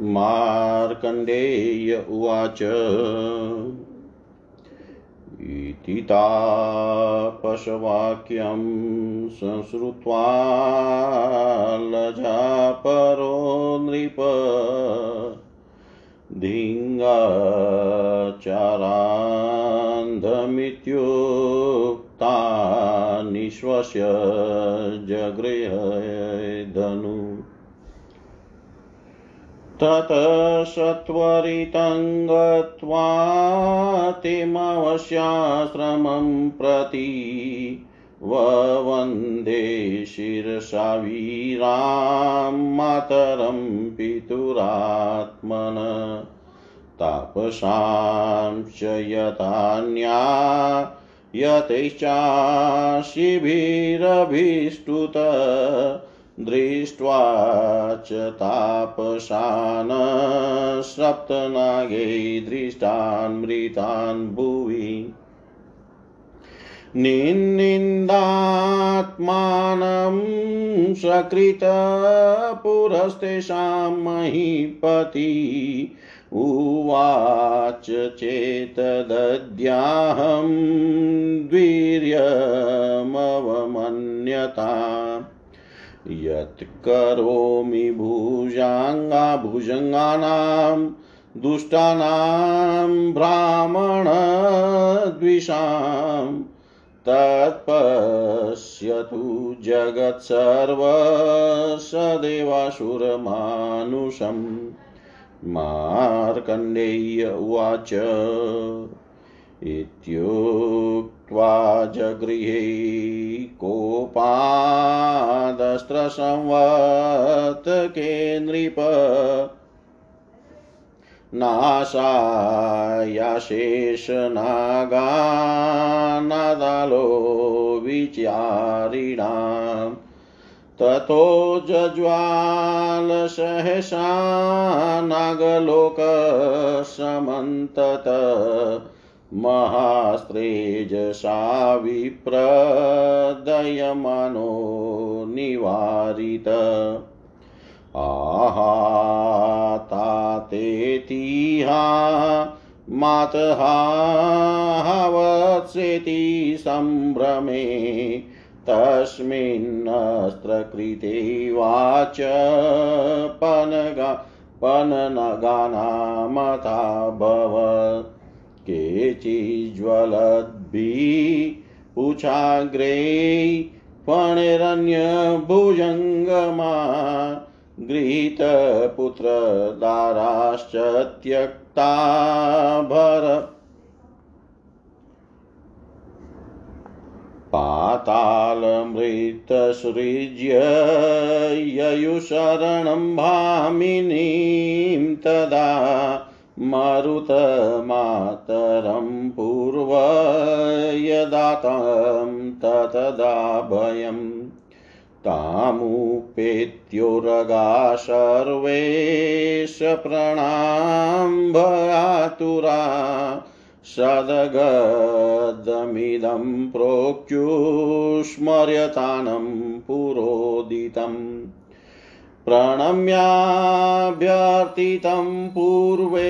मार्कण्डेय उवाच। इति तापशवाक्यं संश्रुत्वा लजापरो नृप। धिङ्गाचारान्धमित्युक्ता निःश्वस्य जगृहधनु ततः सत्वरितं गत्वा तिमवश्याश्रमं प्रति ववन्दे शिरसा वीरां मातरं पितुरात्मन। तापसां च यथान्या यतैश्चाशिभिरभीष्टुत दृष्ट्वा च तापसान् सप्तनागै दृष्टान् मृतान् भुवि। निन्निन्दात्मानं सकृतपुरस्तेषां महीपति। उवाच चेतदद्याहं वीर्यमवमन्यताम् यत्करोमि भुजाङ्गाभुजङ्गानां दुष्टानां ब्राह्मणद्विषां तत्पश्यतु जगत्सर्वसदेवासुरमानुषम्। मार्कण्डेय्य उवाच। इत्युक्त्वा जगृहे कोपादस्त्रसंवत्के नृप नाशायाशेषनागानादालो विचारिणाम्। ततो जज्वालसहसा नागलोकसमन्तत महास्त्रेजसा विप्रदयमानो निवारित। आहातातेतिहा मातहा वत्सेति सम्भ्रमे तस्मिन्नस्त्रकृते वाच पनगा पननगानामथा भवत् केचिज्वलद्भिः उचाग्रे फणिरन्यभुजङ्गमा गृहीतपुत्रदाराश्च त्यक्ता भर पातालमृतसृज्य ययुशरणं भामिनीं तदा मरुतमातरं पूर्व यदातं ततदा भयम् तामुपेत्योरगा सर्वे सप्रणाम्भयातुरा सदगदमिदं प्रोक्त्युस्मर्यतानं पुरोदितम् प्रणम्याभ्यर्थितं पूर्वे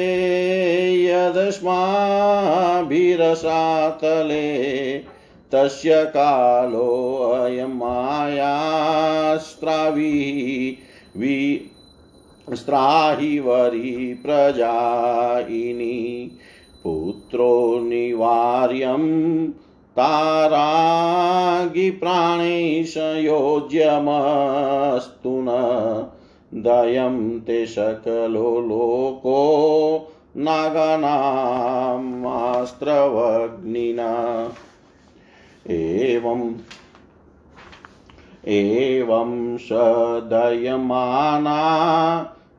यदस्माभिरसातले तस्य कालोऽय मायास्त्रावि स्त्राहि वरी प्रजायिनी पुत्रो निवार्यम् निवार्यं तारागिप्राणेशयोज्यमस्तु न। दयं ते सकलो लोको नागानामास्त्रवग्निना। एवम् एवं सदयमाना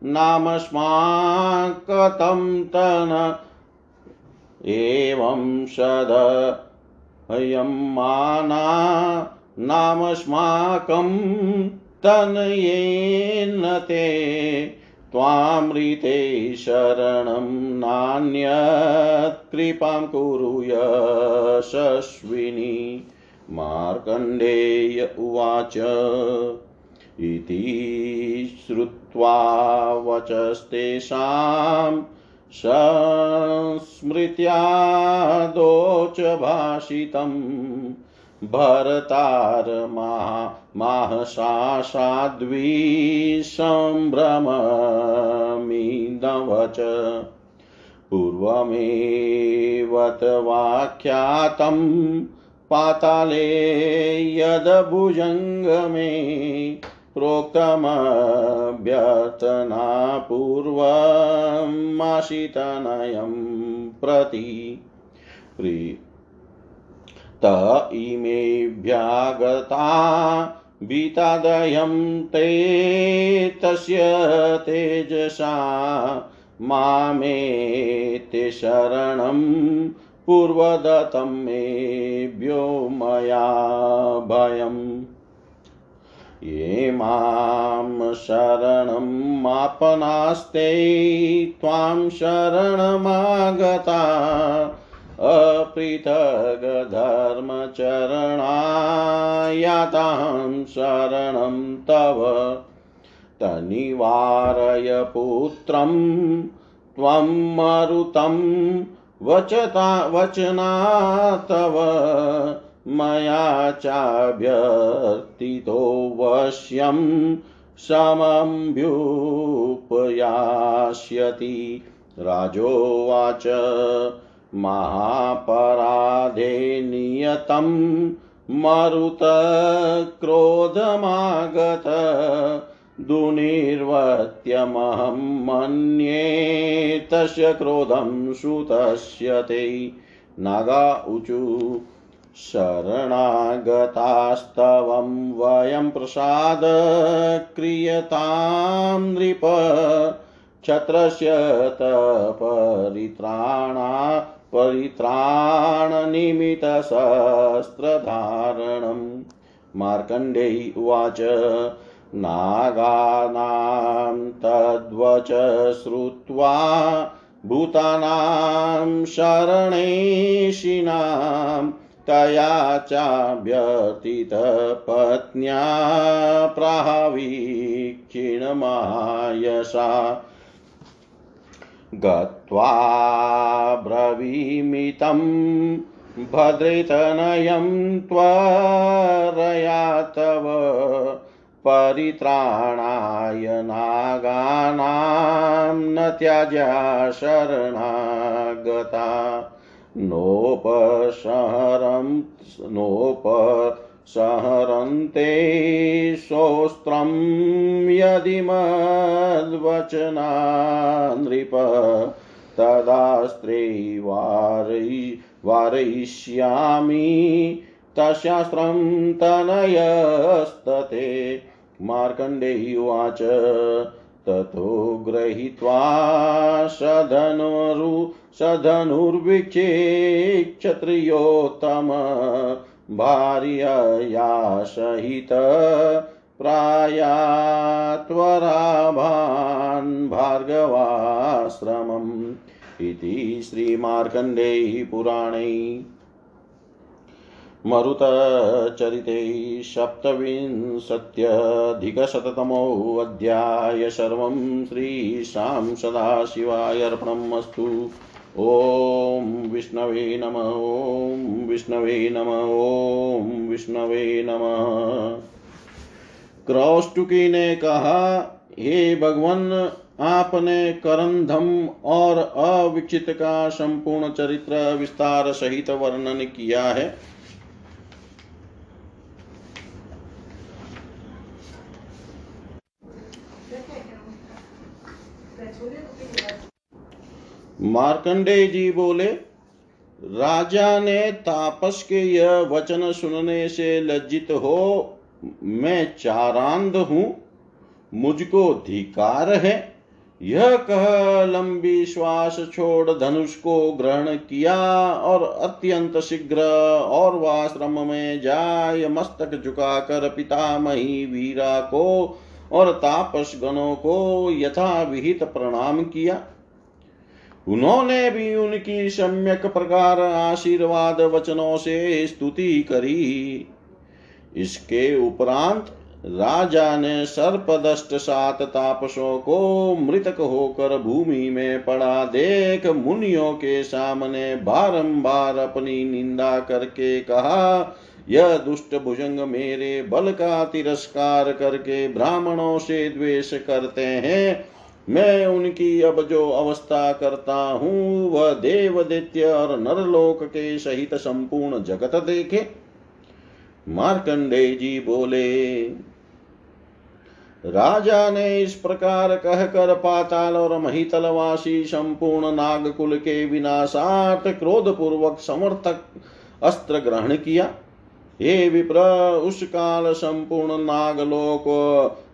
नामस्माकतं तन। एवं सदयमाना नामस्माकं तनयेन ते त्वामृते शरणं नान्यत् कृपां कुरु यशस्विनी। मार्कण्डेय उवाच, इति श्रुत्वा वचस्तेषां संस्मृत्यादोच भाषितम् भरतारमा माहसासाद्विसम्भ्रममिदवच पूर्वमेवत वाख्यातं पाताले यदभुजङ्गमे प्रोक्तमभ्यर्थना पूर्वमाशितनयं प्रति त इमेभ्यागता भीतादयं ते तस्य तेजसा मामेते शरणं पूर्वदत्तं मेभ्यो मया भयम्। ये माँ शरणं मापनास्ते, त्वां शरणमागता, अपृथग्धर्मचरणायातां शरणं तव तनिवारय पुत्रं त्वं मरुतं वचता, वचना तव। मया चाभ्यर्थितो वश्यं समम्भ्युपयास्यति। राजोवाच, महापराधे नियतं मरुतक्रोधमागत दुनिर्वत्यमहं मन्ये तस्य क्रोधं सुतस्य ते नागा ऊचु शरणागतास्तवं वयं प्रसाद क्रियतां नृप क्षत्रस्य तपरित्राणा परित्राणनिमित्तशस्त्रधारणं मार्कण्डेय उवाच नागानां तद्वच श्रुत्वा भूतानां शरणेशिनां तया चाभ्यर्थितपत्न्या प्रावीक्षिणमायसा गत्वा ब्रवीमितं भद्रेतनयं त्वरया तव परित्राणाय नागानां न त्याज्या शरणागता नोपसहरं नोपसहरन्ते सोऽस्त्रं यदि मद्वचना नृप तदास्त्रे वारै वारयिष्यामि। तस्यास्त्रं तनयस्तते। मार्कण्डेय उवाच ततो गृहीत्वा सधनुरु सधनुर्वीक्षे क्षत्रियोत्तम भार्यया सहित प्राया त्वराभान् भार्गवाश्रमम् इति श्रीमार्कण्डेयी पुराणे मरुतचरिते सप्तविंशत्यधिकशततमोऽध्याय सर्वं श्रीशां सदाशिवाय अर्पणम् अस्तु ॐ विष्णवे नम, ॐ विष्णवे नम, ॐ विष्णवे नमः। क्रौष्टुकी ने कहा हे भगवान, आपने करंधम और अविक्षित का संपूर्ण चरित्र विस्तार सहित वर्णन किया है। मार्कंडेय जी बोले, राजा ने तापस के यह वचन सुनने से लज्जित हो, मैं चारांध हूँ, मुझको धिकार है। यह कह लंबी श्वास छोड़ धनुष को ग्रहण किया और अत्यंत शीघ्र और वाश्रम में जाय मस्तक झुकाकर पितामही वीरा को और तापस गणों को यथा विहित प्रणाम किया। उन्होंने भी उनकी सम्यक प्रकार आशीर्वाद वचनों से स्तुति करी। इसके उपरांत राजा ने सर्पदष्ट सात तापसों को मृतक होकर भूमि में पड़ा। देख मुनियों के सामने बारंबार अपनी निंदा करके कहा, यह दुष्ट भुजंग मेरे बल का तिरस्कार करके ब्राह्मणों से द्वेष करते हैं मैं उनकी अब जो अवस्था करता हूँ, वह देव दैत्य और नरलोक के सहित संपूर्ण जगत देखे। मार्कंडे जी बोले, राजा ने इस प्रकार कहकर पाताल और महितलवासी संपूर्ण नागकुल के विनाशात क्रोध पूर्वक समर्थक अस्त्र ग्रहण किया। हे विप्र, उस काल संपूर्ण नागलोक,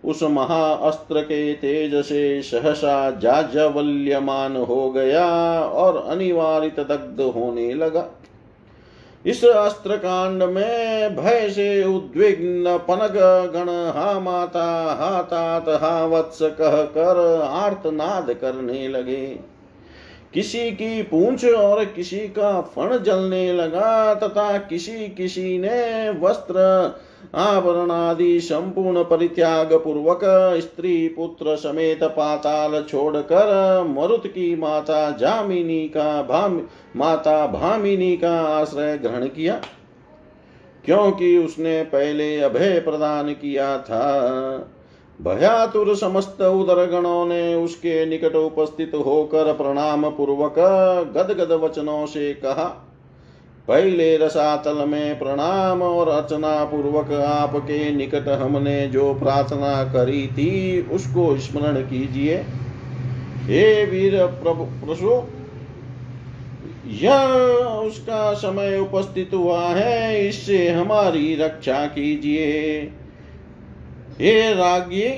उस महाअस्त्र के तेज से सहसा जाजवल्यमान हो गया और अनिवारित दग्ध होने लगा। इस अस्त्र कांड में भय से उद्विग्न पनग गण हा माता, हा तात, हा वत्स कह कर आर्तनाद करने लगे। किसी की पूंछ और किसी का फण जलने लगा तथा किसी किसी ने वस्त्र आभरण आदि संपूर्ण परित्याग पूर्वक स्त्री पुत्र समेत पाताल छोड़कर मरुत की माता जामिनी का भाम, माता भामिनी का आश्रय ग्रहण किया। क्योंकि उसने पहले अभय प्रदान किया था। भयातुर समस्त उदर गणों ने उसके निकट उपस्थित होकर प्रणाम पूर्वक गदगद वचनों से कहा, पहले रसातल में प्रणाम और अर्चना पूर्वक आपके निकट हमने जो प्रार्थना करी थी, उसको स्मरण कीजिए। हे वीर प्रभु, प्रसु, यह उसका समय उपस्थित हुआ है, इससे हमारी रक्षा कीजिए। हे राज्ञी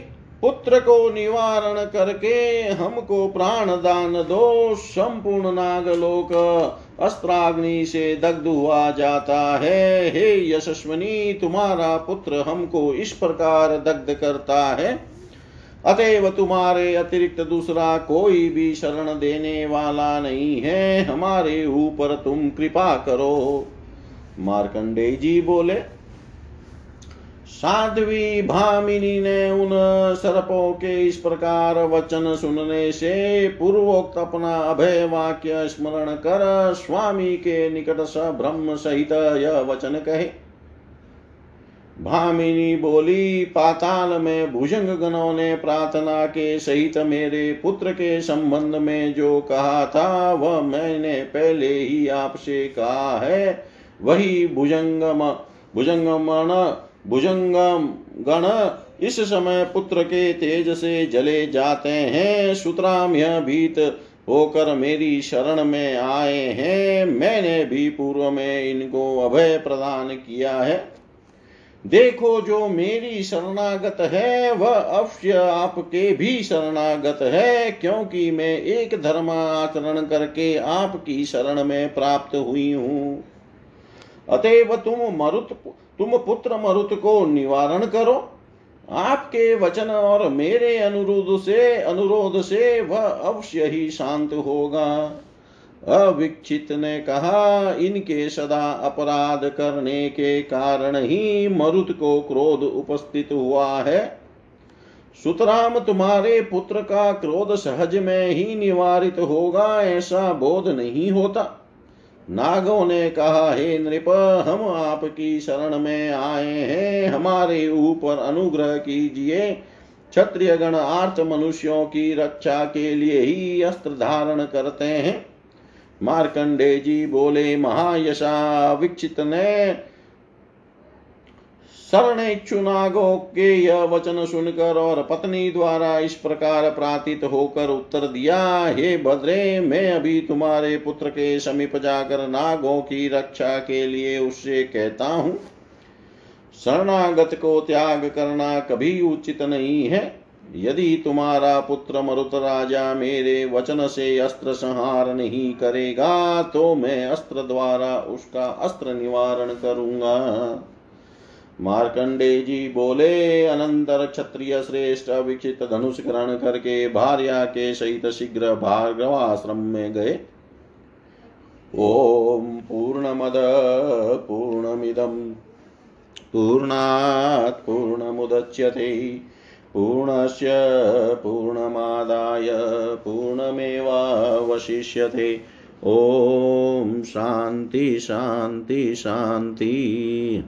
पुत्र को निवारण करके हमको प्राण दान दो, संपूर्ण नागलोक अस्त्राग्नि से दग्ध हुआ जाता है। हे यशस्वनी, तुम्हारा पुत्र हमको इस प्रकार दग्ध करता है। अतएव तुम्हारे अतिरिक्त दूसरा कोई भी शरण देने वाला नहीं है। हमारे ऊपर तुम कृपा करो। मार्कंडे जी बोले साध्वी भामिनी ने उन सर्पों के इस प्रकार वचन सुनने से पूर्वोक्त अपना अभय वाक्य स्मरण कर स्वामी के निकट स ब्रह्म सहित यह वचन कहे। भामिनी बोली, पाताल में भुजंग गणों ने प्रार्थना के सहित मेरे पुत्र के संबंध में जो कहा था, वह मैंने पहले ही आपसे कहा है। वही भुजंगम, भुजंगमण भुजंगम गण, इस समय पुत्र के तेज से जले जाते हैं। सुतराम यह भीत होकर मेरी शरण में आए हैं। मैंने भी पूर्व में इनको अभय प्रदान किया है। देखो जो मेरी शरणागत है, वह अवश्य आपके भी शरणागत है, क्योंकि मैं एक धर्म आचरण करके आपकी शरण में प्राप्त हुई हूँ। अतएव तुम मरुत तुम पुत्र मरुत को निवारण करो। आपके वचन और मेरे अनुरोध से अनुरोध से वह अवश्य ही शांत होगा। अविक्षित ने कहा, इनके सदा अपराध करने के कारण ही मरुत को क्रोध उपस्थित हुआ है। सुतराम, तुम्हारे पुत्र का क्रोध सहज में ही निवारित होगा, ऐसा बोध नहीं होता। नागों ने कहा, हे नृप, हम आपकी शरण में आए हैं। हमारे ऊपर अनुग्रह कीजिए। क्षत्रिय गण आर्थ मनुष्यों की रक्षा के लिए ही अस्त्र धारण करते हैं। मार्कंडे जी बोले, महायशा, विक्षित ने। शरणेक्षुनागो के यह वचन सुनकर और पत्नी द्वारा इस प्रकार प्रातित होकर उत्तर दिया, हे भद्रे मैं अभी तुम्हारे पुत्र के समीप जाकर नागों की रक्षा के लिए उससे कहता हूँ। शरणागत को त्याग करना कभी उचित नहीं है। यदि तुम्हारा पुत्र मरुत राजा मेरे वचन से अस्त्र संहार नहीं करेगा तो मैं अस्त्र द्वारा उसका अस्त्र निवारण करूँगा। मार्कंडे जी बोले, अनंतर क्षत्रिय श्रेष्ठ विक्षित धनुष ग्रहण करके भार्या के सहित शीघ्र भार्गवाश्रम में गए। ओम पूर्णमद पूर्णमिदम पूर्णात् पूर्णमुदच्यते। पूर्णस्य पूर्णमादाय पूर्णमेवावशिष्यते। ॐ शान्ति शान्ति शान्ति।